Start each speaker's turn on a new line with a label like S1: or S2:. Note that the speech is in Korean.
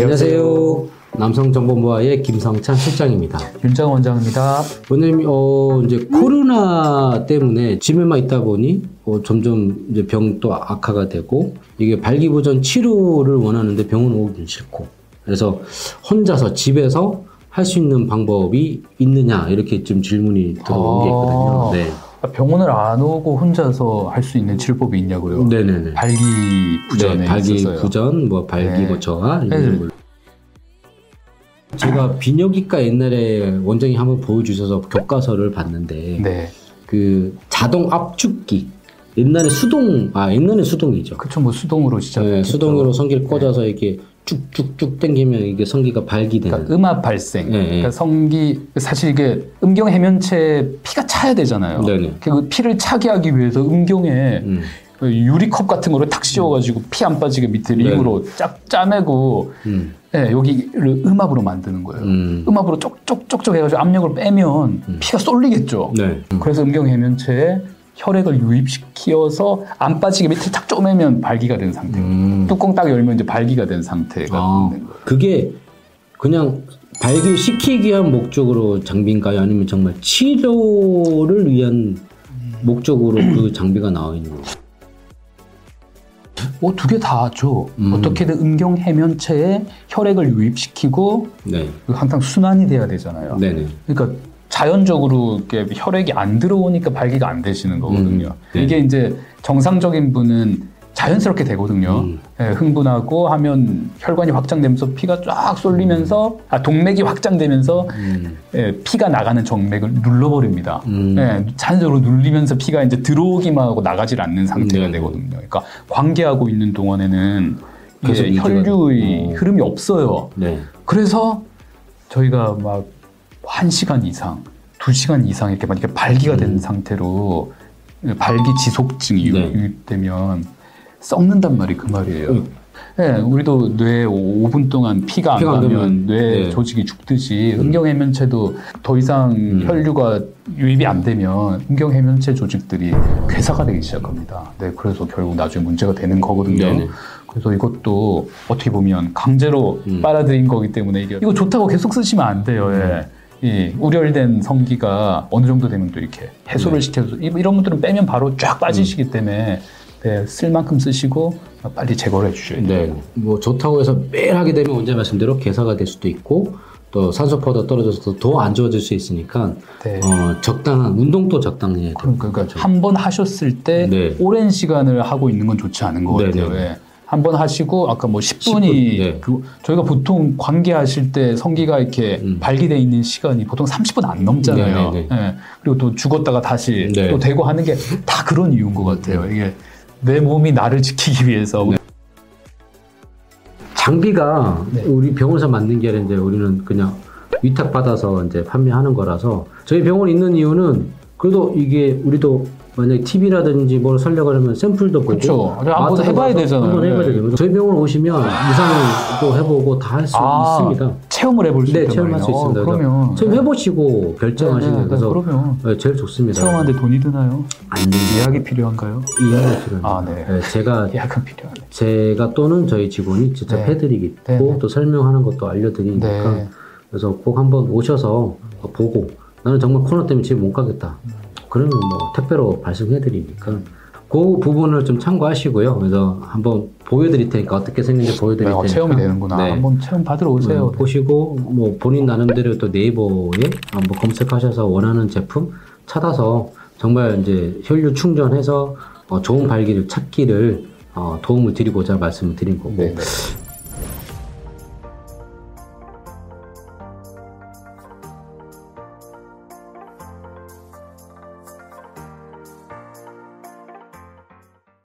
S1: 안녕하세요. 남성정보모아의 김성찬 실장입니다.
S2: 윤장 원장입니다.
S1: 오늘 어 이제 코로나 때문에 집에만 있다 보니 어, 점점 이제 병도 악화가 되고 이게 발기부전 치료를 원하는데 병원 오기 싫고 그래서 혼자서 집에서 할 수 있는 방법이 있느냐 이렇게 좀 질문이 들어온 게 있거든요.
S2: 아.
S1: 네.
S2: 병원을 안 오고 혼자서 할 수 있는 치료법이 있냐고요?
S1: 네네네.
S2: 발기부전에
S1: 네, 발기
S2: 있었어요.
S1: 부전, 뭐 발기
S2: 네.
S1: 뭐 저하
S2: 네.
S1: 이런 걸. 제가 비뇨기과 옛날에 원장이 한번 보여주셔서 교과서를 봤는데
S2: 네,
S1: 그 자동 압축기 옛날에 수동 아 옛날에 수동이죠.
S2: 그쵸 뭐 수동으로 시작.
S1: 네, 수동으로 성기를 꽂아서 이렇게 쭉쭉쭉 당기면 이게 성기가 발기되는.
S2: 그러니까 음압 발생.
S1: 네, 네.
S2: 그러니까 성기 사실 이게 음경 해면체에 피가 차야 되잖아요.
S1: 네네.
S2: 그 피를 차게 하기 위해서 음경에
S1: 음.
S2: 유리컵 같은 거를 탁 씌워가지고 피 안 빠지게 밑에
S1: 네.
S2: 링으로 쫙 짜매고
S1: 음.
S2: 네, 여기를 음압으로 만드는 거예요.
S1: 음.
S2: 음압으로 쪽쪽쪽쪽 해가지고 압력을 빼면 피가 쏠리겠죠.
S1: 네. 음.
S2: 그래서 음경 해면체에 혈액을 유입시켜서 안 빠지게 밑에 탁 쪼매면 발기가 된 상태.
S1: 음.
S2: 뚜껑 딱 열면 이제 발기가 된 상태가
S1: 아,
S2: 있는 거예요.
S1: 그게 그냥 발기시키기 위한 목적으로 장비인가요? 아니면 정말 치료를 위한 목적으로 그 장비가 나와 있는 거예요?
S2: 뭐 두 개다 하죠.
S1: 음.
S2: 어떻게든 음경 해면체에 혈액을 유입시키고
S1: 네.
S2: 항상 순환이 돼야 되잖아요.
S1: 네네.
S2: 그러니까 자연적으로 이렇게 혈액이 안 들어오니까 발기가 안 되시는 거거든요.
S1: 음, 네.
S2: 이게 이제 정상적인 분은 자연스럽게 되거든요.
S1: 음.
S2: 예, 흥분하고 하면 혈관이 확장되면서 피가 쫙 쏠리면서 아, 동맥이 확장되면서
S1: 음.
S2: 예, 피가 나가는 정맥을 눌러버립니다.
S1: 음.
S2: 예, 자연적으로 눌리면서 피가 이제 들어오기만 하고 나가질 않는 상태가
S1: 네.
S2: 되거든요. 그러니까 관계하고 있는 동안에는 혈류의
S1: 되고.
S2: 흐름이 없어요.
S1: 네.
S2: 그래서 저희가 막 한 시간 이상, 두 시간 이상 이렇게 막 이렇게 발기가 된
S1: 음.
S2: 상태로 발기 지속증이
S1: 네.
S2: 유입되면 썩는단 말이 그 말이에요.
S1: 음.
S2: 네, 우리도 뇌에 5분 동안 피가 안
S1: 피가 안 가면
S2: 뇌
S1: 네.
S2: 조직이 죽듯이 음경해면체도 더 이상
S1: 음.
S2: 혈류가 유입이 안 되면 음경해면체 조직들이 괴사가 되기 시작합니다. 네, 그래서 결국 나중에 문제가 되는 거거든요.
S1: 네네.
S2: 그래서 이것도 어떻게 보면 강제로
S1: 음.
S2: 빨아들인 거기 때문에 이게 이거 좋다고 계속 쓰시면 안 돼요. 예. 이 우열된 성기가 어느 정도 되면 또 이렇게 해소를
S1: 네.
S2: 시켜서 이- 이런 것들은 빼면 바로 쫙 빠지시기
S1: 음.
S2: 때문에 네, 쓸 만큼 쓰시고 빨리 제거를 해주셔야 돼요.
S1: 네. 뭐 좋다고 해서 매일 하게 되면 원장 말씀대로 개사가 될 수도 있고 또 산소포도 떨어져서 더 안 좋아질 수 있으니까
S2: 네.
S1: 어, 적당한 운동도 적당히 해야 돼요.
S2: 그러니까 한번 하셨을 때
S1: 네.
S2: 오랜 시간을 하고 있는 건 좋지 않은 것
S1: 네,
S2: 같아요.
S1: 네.
S2: 예. 한번 하시고 아까 뭐 10분이
S1: 10분, 네.
S2: 그 저희가 보통 관계하실 때 성기가 이렇게
S1: 음.
S2: 발기돼 있는 시간이 보통 30분 안 넘잖아요.
S1: 네, 네,
S2: 예. 그리고 또 죽었다가 다시
S1: 네.
S2: 또 되고 하는 게 다 그런 이유인 것 같아요. 이게 내 몸이 나를 지키기 위해서
S1: 네. 장비가
S2: 네.
S1: 우리 병원에서 만든 게 아니라 이제 우리는 그냥 위탁 받아서 이제 판매하는 거라서 저희 병원 있는 이유는 그래도 이게 우리도 만약에 TV라든지 뭘 살려고 하면 샘플도 보고
S2: 그쵸. 한번
S1: 마트도
S2: 해봐야
S1: 가서
S2: 되잖아요.
S1: 한번 해봐야
S2: 네.
S1: 되잖아요. 저희 병원 오시면 이상도 해보고 다 할 수
S2: 아,
S1: 있습니다.
S2: 체험을 해볼 수
S1: 네,
S2: 있단
S1: 체험할
S2: 말이에요.
S1: 수 있습니다.
S2: 어, 그러면
S1: 지금 해보시고 결정하시는
S2: 네, 네,
S1: 그래서
S2: 네, 그러면
S1: 네, 제일 좋습니다.
S2: 체험하는데 돈이 드나요?
S1: 안 됩니다.
S2: 예약이 필요한가요?
S1: 이해가 필요합니다.
S2: 아, 네.
S1: 네, 제가
S2: 예약은 필요하네.
S1: 제가 또는 저희 직원이 직접
S2: 네.
S1: 해드리고
S2: 네, 네.
S1: 또 설명하는 것도 알려드리니까
S2: 네.
S1: 그래서 꼭 한번 오셔서 보고 나는 정말 코로나 때문에 집에 못 가겠다. 그러면 뭐 택배로 발송해 드리니까 그 부분을 좀 참고하시고요. 그래서 한번 보여드릴 테니까 어떻게 생긴지 보여드릴
S2: 네, 어,
S1: 테니까
S2: 체험이 되는구나.
S1: 네.
S2: 한번 체험 받으러 오세요.
S1: 음, 보시고 뭐 본인 나름대로 또 네이버에 한번 검색하셔서 원하는 제품 찾아서 정말 이제 혈류 충전해서 어, 좋은 발기를 찾기를 어, 도움을 드리고자 말씀을 드린 거고
S2: 네, 네.